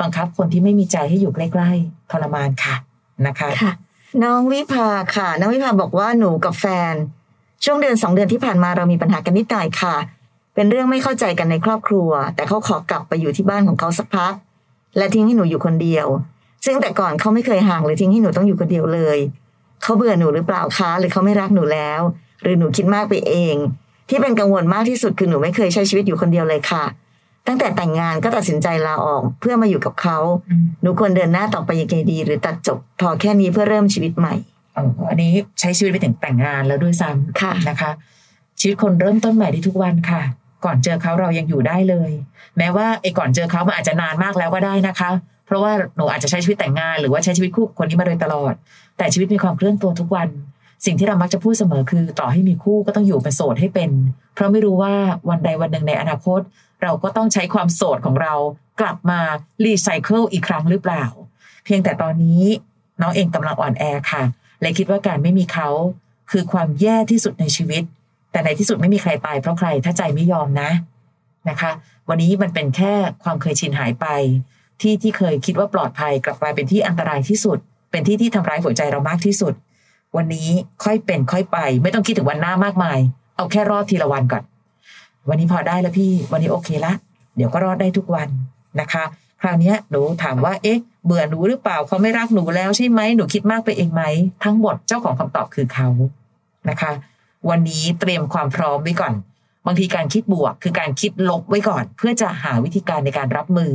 บังคับคนที่ไม่มีใจให้อยู่ใกล้ๆทรมานค่ะนะคะค่ะ น้องวิภาค่ะ น้องวิภาบอกว่าหนูกับแฟน ช่วงเดือนสองเดือนที่ผ่านมาเรามีปัญหากันนิดหน่อยค่ะ เป็นเรื่องไม่เข้าใจกันในครอบครัว แต่เขาขอกลับไปอยู่ที่บ้านของเขาสักพัก และทิ้งให้หนูอยู่คนเดียว ซึ่งแต่ก่อนเขาไม่เคยห่างหรือทิ้งให้หนูต้องอยู่คนเดียวเลยเขาเบื่อหนูหรือเปล่าคะหรือเขาไม่รักหนูแล้ว หรือหนูคิดมากไปเอง ที่เป็นกังวลมากที่สุดคือหนูไม่เคยใช้ชีวิตอยู่คนเดียวเลยค่ะ ตั้งแต่แต่งงานก็ตัดสินใจลาออกเพื่อมาอยู่กับเขาอืมหนูควรเดินหน้าต่อไปยังไงดี หรือตัดจบพอแค่นี้เพื่อเริ่มชีวิตใหม่อ๋ออันนี้ใช้ชีวิตไปถึงแต่งงานแล้วด้วยซ้ำค่ะนะคะ ชีวิตคนเริ่มต้นใหม่ได้ทุกวันค่ะ ก่อนเจอเขาเรายังอยู่ได้เลย แม้ว่าไอ้ก่อนเจอเขามันอาจจะนานมากแล้วก็ได้นะคะ เพราะว่าหนูอาจจะใช้ชีวิตแต่งงานหรือว่าใช้ชีวิตคู่กับคนนี้มาโดยตลอด แต่ชีวิตมีความเคลื่อนตัวทุกวัน สิ่งที่เรามักจะพูดเสมอคือ ต่อให้มีคู่ก็ต้องอยู่เป็นโสดให้เป็น เพราะไม่รู้ว่าวันใดวันหนึ่งในอนาคต เราก็ต้องใช้ความโสดของเรากลับมารีไซเคิลอีกครั้งหรือเปล่า เพียงแต่ตอนนี้น้องเองกำลังอ่อนแอค่ะเลยคิดว่าการไม่มีเขาคือความแย่ที่สุดในชีวิต แต่ในที่สุดไม่มีใครตายเพราะใครถ้าใจไม่ยอมนะนะคะ วันนี้มันเป็นแค่ความเคยชินหายไป ที่ที่เคยคิดว่าปลอดภัยกลับกลายเป็นที่อันตรายที่สุด เป็นที่ที่ทำร้ายหัวใจเรามากที่สุด วันนี้ค่อยเป็นค่อยไป ไม่ต้องคิดถึงวันหน้ามากมาย เอาแค่รอดทีละวันก่อน วันนี้พอได้แล้วพี่ วันนี้โอเคละ เดี๋ยวก็รอดได้ทุกวันนะคะ คราวนี้หนูถามว่า เอ๊ะ เบื่อหนูหรือเปล่าเขาไม่รักหนูแล้วใช่ไหมหนูคิดมากไปเองไหมทั้งหมดเจ้าของคำตอบคือเขานะคะ วันนี้เตรียมความพร้อมไว้ก่อน บางทีการคิดบวก คือการคิดลบไว้ก่อน เพื่อจะหาวิธีการในการรับมือ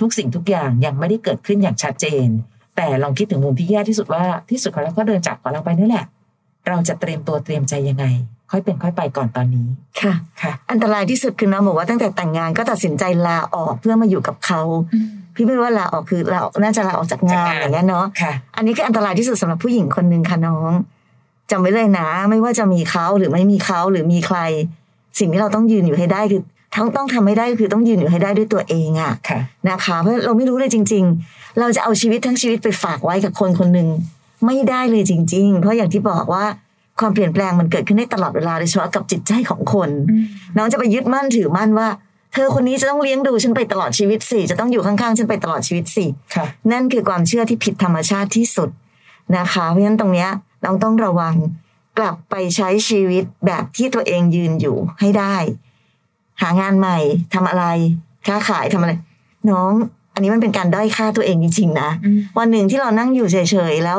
ทุกสิ่งทุกอย่างยังไม่ได้เกิดขึ้นอย่างชัดเจน แต่ลองคิดถึงมุมที่แย่ที่สุดว่าที่สุดของเราก็เดินจากของเราไปนั่นแหละ เราจะเตรียมตัวเตรียมใจยังไง ค่อยเป็นค่อยไปก่อนตอนนี้ค่ะค่ะ อันตรายที่สุดคือน้องบอกว่าตั้งแต่แต่งงานก็ตัดสินใจลาออกเพื่อมาอยู่กับเขาพี่ไม่รู้ว่าลาออกคือลาออกน่าจะลาออกจากงานจากงานอย่างเงี้ยเนาะค่ะอันนี้คืออันตรายที่สุดสำหรับผู้หญิงคนหนึ่งค่ะน้องจำไว้เลยนะ ไม่ว่าจะมีเขาหรือไม่มีเขาหรือมีใคร สิ่งที่เราต้องยืนอยู่ให้ได้คือทั้งต้องทำให้ได้ก็คือต้องยืนอยู่ให้ได้ด้วยตัวเองอะค่ะนะคะ เพราะเราไม่รู้เลยจริง ๆ เราจะเอาชีวิตทั้งชีวิตไปฝากไว้กับคนคนหนึ่งไม่ได้เลยจริง ๆ เพราะอย่างที่บอกว่า ความเปลี่ยนแปลงมันเกิดขึ้นได้ตลอดเวลาโดยเฉพาะกับจิตใจของคน น้องจะไปยึดมั่นถือมั่นว่า เธอคนนี้จะต้องเลี้ยงดูฉันไปตลอดชีวิตสิจะต้องอยู่ข้างๆฉันไปตลอดชีวิตสิค่ะนั่นคือความเชื่อที่ผิดธรรมชาติที่สุดนะคะ เพราะฉะนั้นตรงเนี้ยน้องต้องระวังกลับไปใช้ชีวิตแบบที่ตัวเองยืนอยู่ให้ได้ หางานใหม่ทำอะไรค้าขายทำอะไร น้อง อันนี้มันเป็นการด้อยค่าตัวเองจริงๆนะอืมวันหนึ่งที่เรานั่งอยู่เฉยๆแล้ว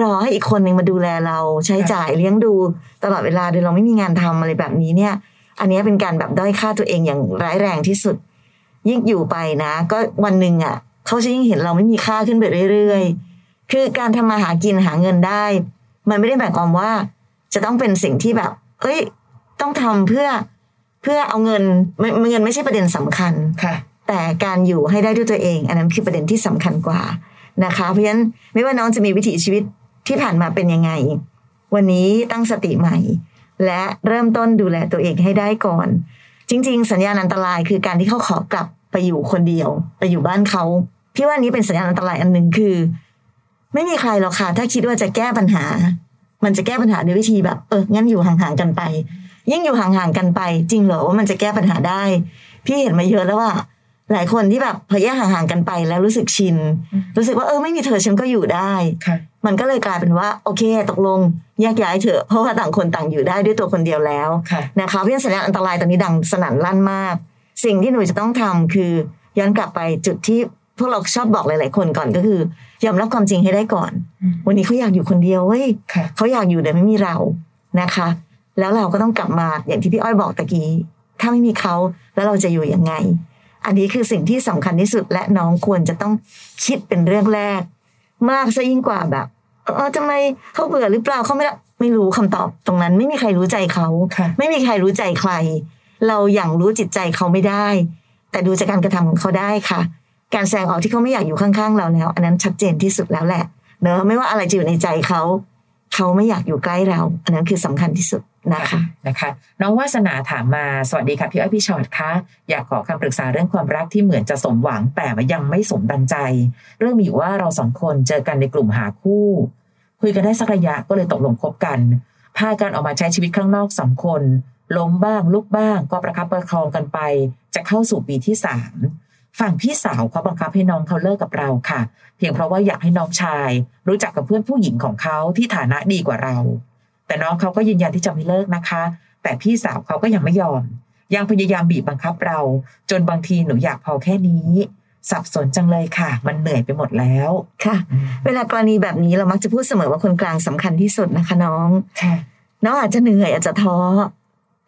รอให้อีกคนหนึ่งมาดูแลเราใช้จ่ายเลี้ยงดูตลอดเวลาโดยเราไม่มีงานทำอะไรแบบนี้เนี่ย อันนี้เป็นการแบบด้อยค่าตัวเองอย่างร้ายแรงที่สุด ยิ่งอยู่ไปนะ ก็วันหนึ่งอะเขาจะยิ่งเห็นเราไม่มีค่าขึ้นไปเรื่อยๆ คือการทำมาหากินหาเงินได้ มันไม่ได้หมายความว่า จะต้องเป็นสิ่งที่แบบเอ้ย ต้องทำเพื่อเพื่อเอาเงินเงินไม่ใช่ประเด็นสำคัญค่ะ แต่การอยู่ให้ได้ด้วยตัวเอง อันนั้นคือประเด็นที่สำคัญกว่านะคะ เพราะฉะนั้นไม่ว่าน้องจะมีวิถีชีวิต ที่ผ่านมาเป็นยังไง วันนี้ตั้งสติใหม่ และเริ่มต้นดูแลตัวเองให้ได้ก่อน จริง ๆ สัญญาณอันตรายคือการที่เขาขอกลับไปอยู่คนเดียว ไปอยู่บ้านเขาพี่ว่านี้เป็นสัญญาณอันตรายอันหนึ่งคือ ไม่มีใครหรอกค่ะ ถ้าคิดว่าจะแก้ปัญหา มันจะแก้ปัญหาด้วยวิธีแบบ เอองั้นอยู่ห่างๆกันไป ยิ่งอยู่ห่างๆกันไป จริงเหรอว่ามันจะแก้ปัญหาได้ พี่เห็นมาเยอะแล้วว่าหลายคนที่แบบพอแยกห่างๆกันไปแล้วรู้สึกชิน รู้สึกว่าเออไม่มีเธอฉันก็อยู่ได้ค มันก็เลยกลายเป็นว่าโอเคตกลงแยกย้ายเถอะเพราะว่าต่างคนต่างอยู่ได้ด้วยตัวคนเดียวแล้วค่ะนะคะเพราะฉะนั้นสัญญาณอันตรายตอนนี้ดังสนั่นลั่นมาก สิ่งที่หนูจะต้องทำคือย้อนกลับไปจุดที่พวกเราชอบบอกหลาย ๆ คนก่อนก็คือยอมรับความจริงให้ได้ก่อนอืมวันนี้เขาอยากอยู่คนเดียวเว้ยค่ะเขาอยากอยู่แต่ไม่มีเรานะคะ แล้วเราก็ต้องกลับมาอย่างที่พี่อ้อยบอกตะกี้ ถ้าไม่มีเขาแล้วเราจะอยู่ยังไง อันนี้คือสิ่งที่สำคัญที่สุดและน้องควรจะต้องคิดเป็นเรื่องแรก มากซะยิ่งกว่าแบบเออทำไมเขาเบื่อหรือเปล่าเขาไม่ได้ไม่รู้คำตอบตรงนั้น ไม่มีใครรู้ใจเขาค่ะไม่มีใครรู้ใจใคร เราอย่างรู้จิตใจเขาไม่ได้ แต่ดูจากการกระทำของเขาได้ค่ะ การแสดงออกที่เขาไม่อยากอยู่ข้างๆ เราแล้ว อันนั้นชัดเจนที่สุดแล้วแหละเนอะไม่ว่าอะไรจะอยู่ในใจเขา เขาไม่อยากอยู่ใกล้เรา อันนั้นคือสำคัญที่สุดนะคะนะคะ น้องวาสนาถามมาสวัสดีค่ะพี่อ้อยพี่ชอตคะอยากขอคำปรึกษาเรื่องความรักที่เหมือนจะสมหวังแต่ยังไม่สมดังใจ เรื่องมีอยู่ว่าเราสองคนเจอกันในกลุ่มหาคู่ คุยกันได้สักระยะก็เลยตกลงคบกันพากันออกมาใช้ชีวิตข้างนอกสองคนล้มบ้างลุกบ้างก็ประคับประคองกันไป จะเข้าสู่ปีที่สาม ฝั่งพี่สาวเขาบังคับให้น้องเขาเลิกกับเราค่ะ เพียงเพราะว่าอยากให้น้องชาย รู้จักกับเพื่อนผู้หญิงของเขาที่ฐานะดีกว่าเรา แต่น้องเขาก็ยืนยันที่จะไม่เลิกนะคะ แต่พี่สาวเขาก็ยังไม่ยอม ยังพยายามบีบบังคับเรา จนบางทีหนูอยากพอแค่นี้สับสนจังเลยค่ะ มันเหนื่อยไปหมดแล้วค่ะอืมเวลากรณีแบบนี้เรามักจะพูดเสมอว่าคนกลางสำคัญที่สุดนะคะน้องค่ะน้องอาจจะเหนื่อยอาจจะท้อ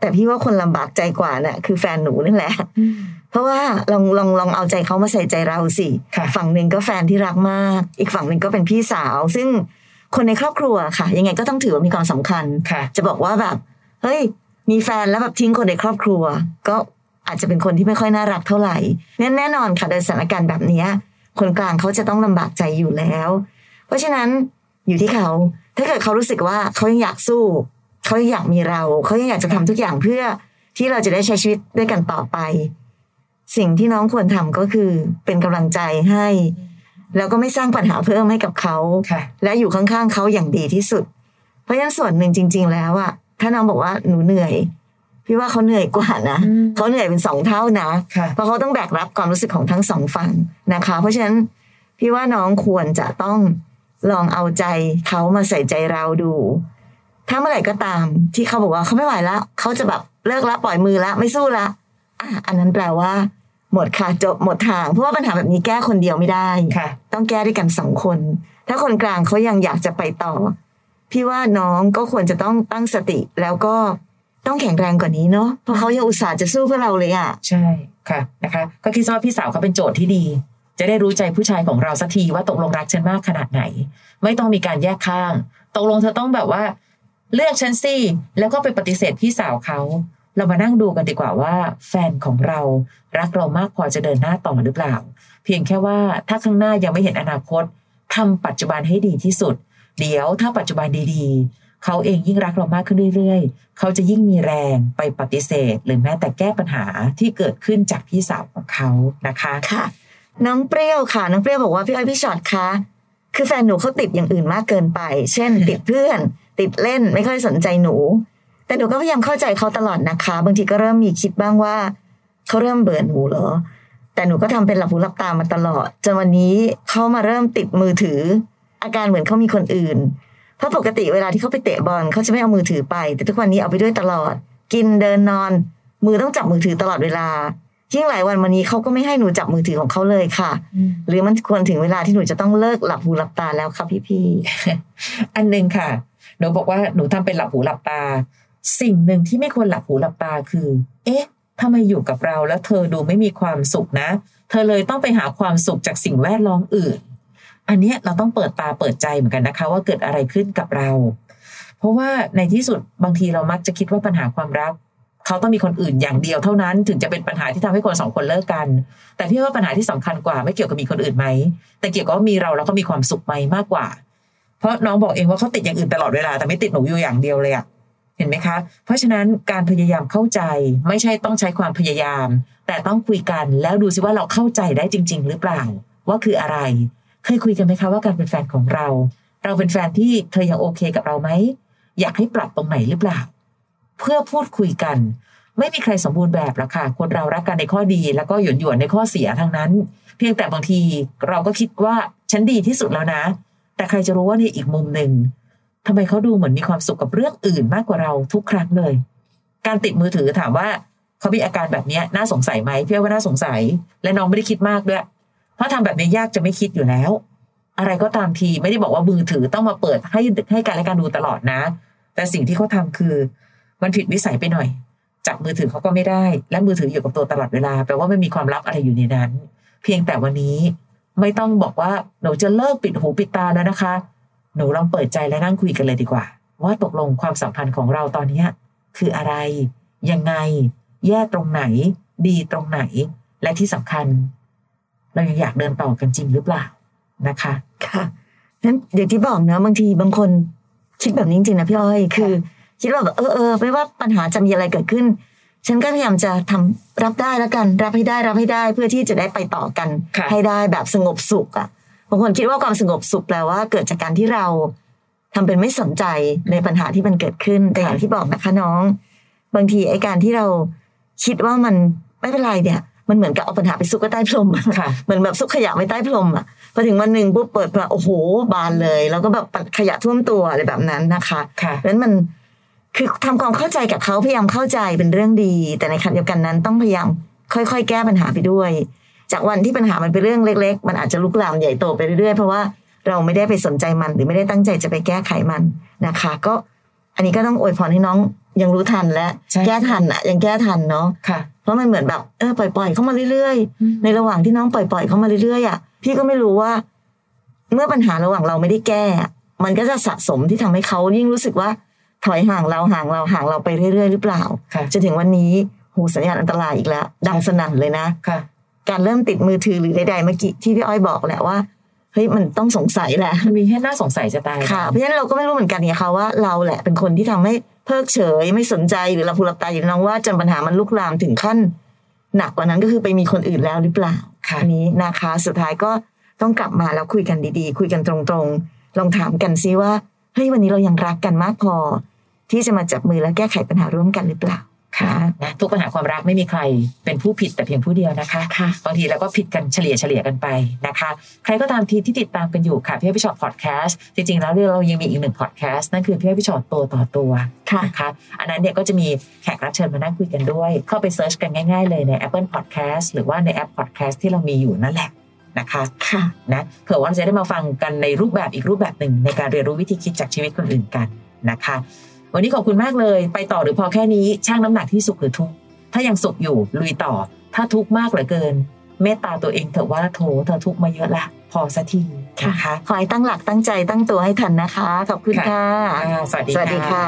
แต่พี่ว่าคนลำบากใจกว่าน่ะคือแฟนหนูนั่นแหละ เพราะว่าลองลองลองเอาใจเขามาใส่ใจเราสิค่ะฝั่งหนึ่งก็แฟนที่รักมาก อีกฝั่งหนึ่งก็เป็นพี่สาว ซึ่งคนในครอบครัวค่ะ ยังไงก็ต้องถือว่ามีความสำคัญค่ะจะบอกว่าแบบเฮ้ย มีแฟนแล้วแบบทิ้งคนในครอบครัว ก็อาจจะเป็นคนที่ไม่ค่อยน่ารักเท่าไหร่นั่นแน่นอนค่ะโดยสถานการณ์แบบเนี้ยคนกลางเขาจะต้องลำบากใจอยู่แล้ว เพราะฉะนั้นอยู่ที่เขา ถ้าเกิดเขารู้สึกว่าเขายังอยากสู้ เขายังอยากมีเรา เขายังอยากจะทำทุกอย่างเพื่อที่เราจะได้ใช้ชีวิตด้วยกันต่อไป สิ่งที่น้องควรทำก็คือเป็นกำลังใจให้ แล้วก็ไม่สร้างปัญหาเพิ่มให้กับเขาค่ะและอยู่ข้างๆเขาอย่างดีที่สุด เพราะฉะนั้นส่วนหนึ่งจริง ๆ แล้วอะถ้าน้องบอกว่าหนูเหนื่อย พี่ว่าเขาเหนื่อยกว่านะอืมเขาเหนื่อยเป็นสองเท่านะค่ะเพราะเขาต้องแบกรับความรู้สึกของทั้งสองฝั่งนะคะ เพราะฉะนั้นพี่ว่าน้องควรจะต้องลองเอาใจเขามาใส่ใจเราดู ถ้าเมื่อไหร่ก็ตามที่เขาบอกว่าเขาไม่ไหวแล้วเขาจะแบบเลิกละปล่อยมือละไม่สู้ละ อะอันนั้นแปลว่า หมดค่ะจบหมดทาง เพราะว่าปัญหาแบบนี้แก้คนเดียวไม่ได้ค่ะ ต้องแก้ด้วยกันสองคน ถ้าคนกลางเขายังอยากจะไปต่อ พี่ว่าน้องก็ควรจะต้องตั้งสติแล้วก็ต้องแข็งแรงกว่านี้เนาะเพราะเขายังอุตส่าห์จะสู้เพื่อเราเลยอะใช่ค่ะนะคะ ก็คิดว่าพี่สาวเขาเป็นโจทย์ที่ดี จะได้รู้ใจผู้ชายของเราสักทีว่าตกลงรักฉันมากขนาดไหน ไม่ต้องมีการแยกข้าง ตกลงเธอต้องแบบว่า เลือกฉันสิแล้วก็ไปปฏิเสธพี่สาวเขา เรามานั่งดูกันดีกว่าว่า แฟนของเรารักเรามากพอจะเดินหน้าต่อหรือเปล่า เพียงแค่ว่าถ้าข้างหน้ายังไม่เห็นอนาคตทำปัจจุบันให้ดีที่สุด เดี๋ยวถ้าปัจจุบันดีๆ เขาเองยิ่งรักเรามากขึ้นเรื่อยๆ เขาจะยิ่งมีแรงไปปฏิเสธ หรือแม้แต่แก้ปัญหาที่เกิดขึ้นจากพี่สาวของเขานะคะค่ะ น้องเปรี้ยวค่ะ น้องเปรี้ยวบอกว่าพี่อ้อยพี่ชอตคะคือแฟนหนูเขาติดอย่างอื่นมากเกินไป เช่น ติดเพื่อน ติดเล่นไม่ค่อยสนใจหนู แต่หนูก็พยายามเข้าใจเขาตลอดนะคะ บางทีก็เริ่มมีคิดบ้างว่าเขาเริ่มเบื่อหนูเหรอ แต่หนูก็ทำเป็นหลับหูหลับตามาตลอดจนวันนี้เขามาเริ่มติดมือถือ อาการเหมือนเขามีคนอื่น เพราะปกติเวลาที่เขาไปเตะบอลเขาจะไม่เอามือถือไป แต่ทุกวันนี้เอาไปด้วยตลอด กินเดินนอน มือต้องจับมือถือตลอดเวลายิ่งหลายวันมานี้เขาก็ไม่ให้หนูจับมือถือของเขาเลยค่ะ หรือมันควรถึงเวลาที่หนูจะต้องเลิกหลับหูหลับตาแล้วครับพี่อันหนึ่งค่ะหนูบอกว่าหนูทำเป็นหลับหูหลับตา สิ่งหนึ่งที่ไม่ควรหลับหูหลับตาคือ เอ๊ะทำไมอยู่กับเราแล้วเธอดูไม่มีความสุขนะ เธอเลยต้องไปหาความสุขจากสิ่งแวดล้อมอื่น อันเนี้ยเราต้องเปิดตาเปิดใจเหมือนกันนะคะ ว่าเกิดอะไรขึ้นกับเรา เพราะว่าในที่สุดบางทีเรามักจะคิดว่าปัญหาความรัก เขาต้องมีคนอื่นอย่างเดียวเท่านั้น ถึงจะเป็นปัญหาที่ทำให้คนสองคนเลิกกัน แต่พี่ว่าปัญหาที่สำคัญกว่าไม่เกี่ยวกับมีคนอื่นไหมแต่เกี่ยวกับมีเราแล้วก็มีความสุขไหมมากกว่า เพราะน้องบอกเองว่าเขาติดอย่างอื่นตลอดเวลาแต่ไม่ติดหนูอยู่อย่างเดียวเลยอะ เห็นไหมคะ เพราะฉะนั้นการพยายามเข้าใจไม่ใช่ต้องใช้ความพยายาม แต่ต้องคุยกันแล้วดูซิว่าเราเข้าใจได้จริง ๆ หรือเปล่า ว่าคืออะไร เคยคุยกันไหมคะว่าการเป็นแฟนของเรา เราเป็นแฟนที่เธอยังโอเคกับเราไหมอยากให้ปรับตรงไหนหรือเปล่า เพื่อพูดคุยกัน ไม่มีใครสมบูรณ์แบบหรอกค่ะ คนเรารักกันในข้อดี แล้วก็หยวนหยวนในข้อเสียทั้งนั้น เพียงแต่บางทีเราก็คิดว่าฉันดีที่สุดแล้วนะ แต่ใครจะรู้ว่าในอีกมุมหนึ่ง ทำไมเขาดูเหมือนมีความสุขกับเรื่องอื่นมากกว่าเราทุกครั้งเลย การติดมือถือถามว่าเขามีอาการแบบนี้น่าสงสัยไหมพี่ว่าน่าสงสัย และน้องไม่ได้คิดมากด้วย เพราะทำแบบนี้ยากจะไม่คิดอยู่แล้ว อะไรก็ตามทีไม่ได้บอกว่ามือถือต้องมาเปิดให้ให้การและการดูตลอดนะ แต่สิ่งที่เขาทำคือ มันผิดวิสัยไปหน่อยจับมือถือเขาก็ไม่ได้ และมือถืออยู่กับตัวตลอดเวลาแปลว่าไม่มีความลับอะไรอยู่ในนั้น เพียงแต่วันนี้ไม่ต้องบอกว่าหนูจะเลิกปิดหูปิดตาแล้วนะคะ หนูลองเปิดใจและนั่งคุยกันเลยดีกว่า ว่าตกลงความสัมพันธ์ของเราตอนเนี้ยคืออะไร ยังไง แย่ตรงไหน ดีตรงไหน และที่สำคัญ เรายังอยากเดินต่อกันจริงหรือเปล่านะคะๆค่ะนั้นอย่างที่บอกเนอะบางทีบางคนคิดแบบนี้จริงๆนะพี่อ้อยคือ คิดว่าแบบเออเออไม่ว่าปัญหาจะมีอะไรเกิดขึ้น ฉันก็พยายามจะทำรับได้แล้วกัน รับให้ได้รับให้ได้เพื่อที่จะได้ไปต่อกันค่ะให้ได้แบบสงบสุขอะบางคนคิดว่าความสงบสุขแปลว่าเกิดจากการที่เราทำเป็นไม่สนใจในปัญหาที่มันเกิดขึ้นแต่อย่างที่บอกนะคะน้อง บางทีไอ้การที่เราคิดว่ามันไม่เป็นไรเนี่ย มันเหมือนกับเอาปัญหาไปซุกไว้ใต้พรมอะค่ะเหมือนแบบซุกขยะไว้ใต้พรมอะพอถึงวันหนึ่งปุ๊บเปิดมาโอ้โหบานเลย แล้วก็แบบขยะท่วมตัวอะไรแบบนั้นนะคะค่ะเพราะฉะนั้นมันคือทำความเข้าใจกับเขาพยายามเข้าใจเป็นเรื่องดี แต่ในขณะเดียวกันนั้นต้องพยายามค่อยๆ แก้ปัญหาไปด้วยใจจากวันที่ปัญหามันเป็นเรื่องเล็ก ๆ มันอาจจะลุกลามใหญ่โตไปเรื่อยๆเพราะว่าเราไม่ได้ไปสนใจมันหรือไม่ได้ตั้งใจจะไปแก้ไขมันนะคะ ก็อันนี้ก็ต้องอวยพรให้น้องยังรู้ทันและใช่แก้ทันอะ ยังแก้ทันเนาะค่ะเพราะมันเหมือนแบบเออปล่อยๆเข้ามาเรื่อยๆอืมในระหว่างที่น้องปล่อยๆเข้ามาเรื่อยๆอะพี่ก็ไม่รู้ว่า เมื่อปัญหาระหว่างเราไม่ได้แก้อะมันก็จะสะสมที่ทำให้เขายิ่งรู้สึกว่าถอยห่างเราห่างเราห่างเราไปเรื่อยๆหรือเปล่าค่ะจนถึงวันนี้หูสัญญาณอันตรายอีกแล้ว ดังสนั่นเลยนะค่ะ การเริ่มติดมือถือหรือใดๆเมื่อกี้ที่พี่อ้อยบอกแหละว่าเฮ้ยมันต้องสงสัยแหละมันมีให้น่าสงสัยจะตายค่ะเพราะฉะนั้นเราก็ไม่รู้เหมือนกันเนี่ยค่ะว่าเราแหละเป็นคนที่ทำให้เพิกเฉยไม่สนใจหรือเราพูรับตาอย่างน้องว่าจนปัญหามันลุกลามถึงขั้น หนักกว่านั้นก็คือไปมีคนอื่นแล้วหรือเปล่าค่ะอันนี้นะคะสุดท้ายก็ต้องกลับมาแล้วคุยกันดีๆ คุยกันตรงๆ ลองถามกันซิว่าเฮ้ยวันนี้เรายังรักกันมากพอ ที่จะมาจับมือและแก้ไขปัญหาร่วมกันหรือเปล่า ค่ะนะทุกปัญหาความรักไม่มีใคร เป็นผู้ผิดแต่เพียงผู้เดียวนะคะค่ะบางทีเราก็ผิดกันเฉลี่ยเฉลี่ยกันไปนะคะ ใครก็ตามทีที่ติดตามกันอยู่ค่ะพี่อ้อยพี่ชอตพอดแคสต์จริงๆ แล้วเรายังมีอีกหนึ่งพอดแคสต์นั่นคือพี่อ้อยพี่ชอตตัวต่อตัวค่ะนะคะอันนั้นเนี่ยก็จะมีแขกรับเชิญมานั่งคุยกันด้วย เข้าไปเซิร์ชกันง่ายๆเลยใน Apple Podcast หรือว่าในแอป Podcast ที่เรามีอยู่นั่นแหละนะคะค่ะนะเผื่อว่าเราจะได้มาฟังกันในรูปแบบอีกรูปแบบหนึ่งในการเรียนรู้วิธีคิดจากชีวิตคนอื่นกันนะคะ วันนี้ขอบคุณมากเลย ไปต่อหรือพอแค่นี้ช่างน้ำหนักที่สุขหรือทุกข์ถ้ายังสุขอยู่ลุยต่อ ถ้าทุกข์มากเหลือเกิน เมตตาตัวเองเถอะว่าโถเธอทุกข์มาเยอะละพอสักทีนะคะขอให้ตั้งหลักตั้งใจตั้งตัวให้ทันนะคะ ขอบคุณค่ะอ่าสวัสดีสวัสดีค่ะ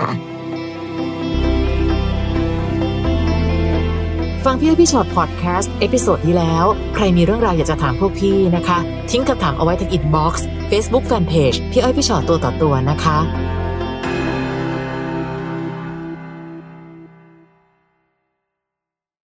ฟังพี่อ้อยพี่ช็อตพอดแคสต์ episode ที่แล้ว ใครมีเรื่องราวอยากจะถามพวกพี่นะคะ ทิ้งคำถามเอาไว้ที่ inbox Facebook fanpage พี่อ้อยพี่ช็อตตัวต่อตัวนะคะ